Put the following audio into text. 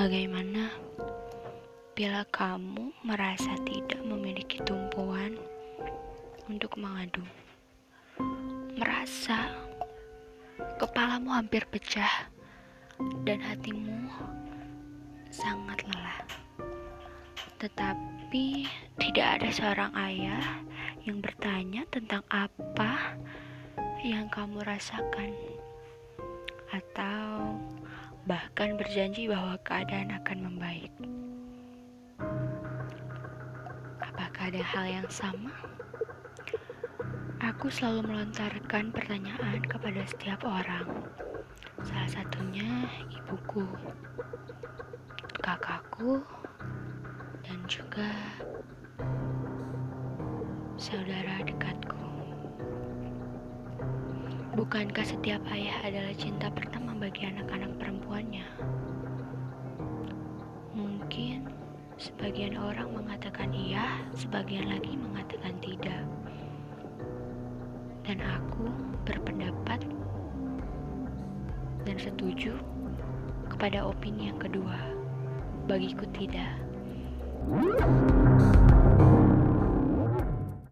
Bagaimana bila kamu merasa tidak memiliki tumpuan untuk mengadu? Merasa kepalamu hampir pecah dan hatimu sangat lelah. Tetapi tidak ada seorang ayah yang bertanya tentang apa yang kamu rasakan atau bahkan berjanji bahwa keadaan akan membaik. Apakah ada hal yang sama? Aku selalu melontarkan pertanyaan kepada setiap orang. Salah satunya ibuku, kakakku, dan juga saudara dekatku. Bukankah setiap ayah adalah cinta pertama bagi anak-anak perempuannya? Mungkin sebagian orang mengatakan iya, sebagian lagi mengatakan tidak. Dan aku berpendapat dan setuju kepada opini yang kedua. Bagiku tidak.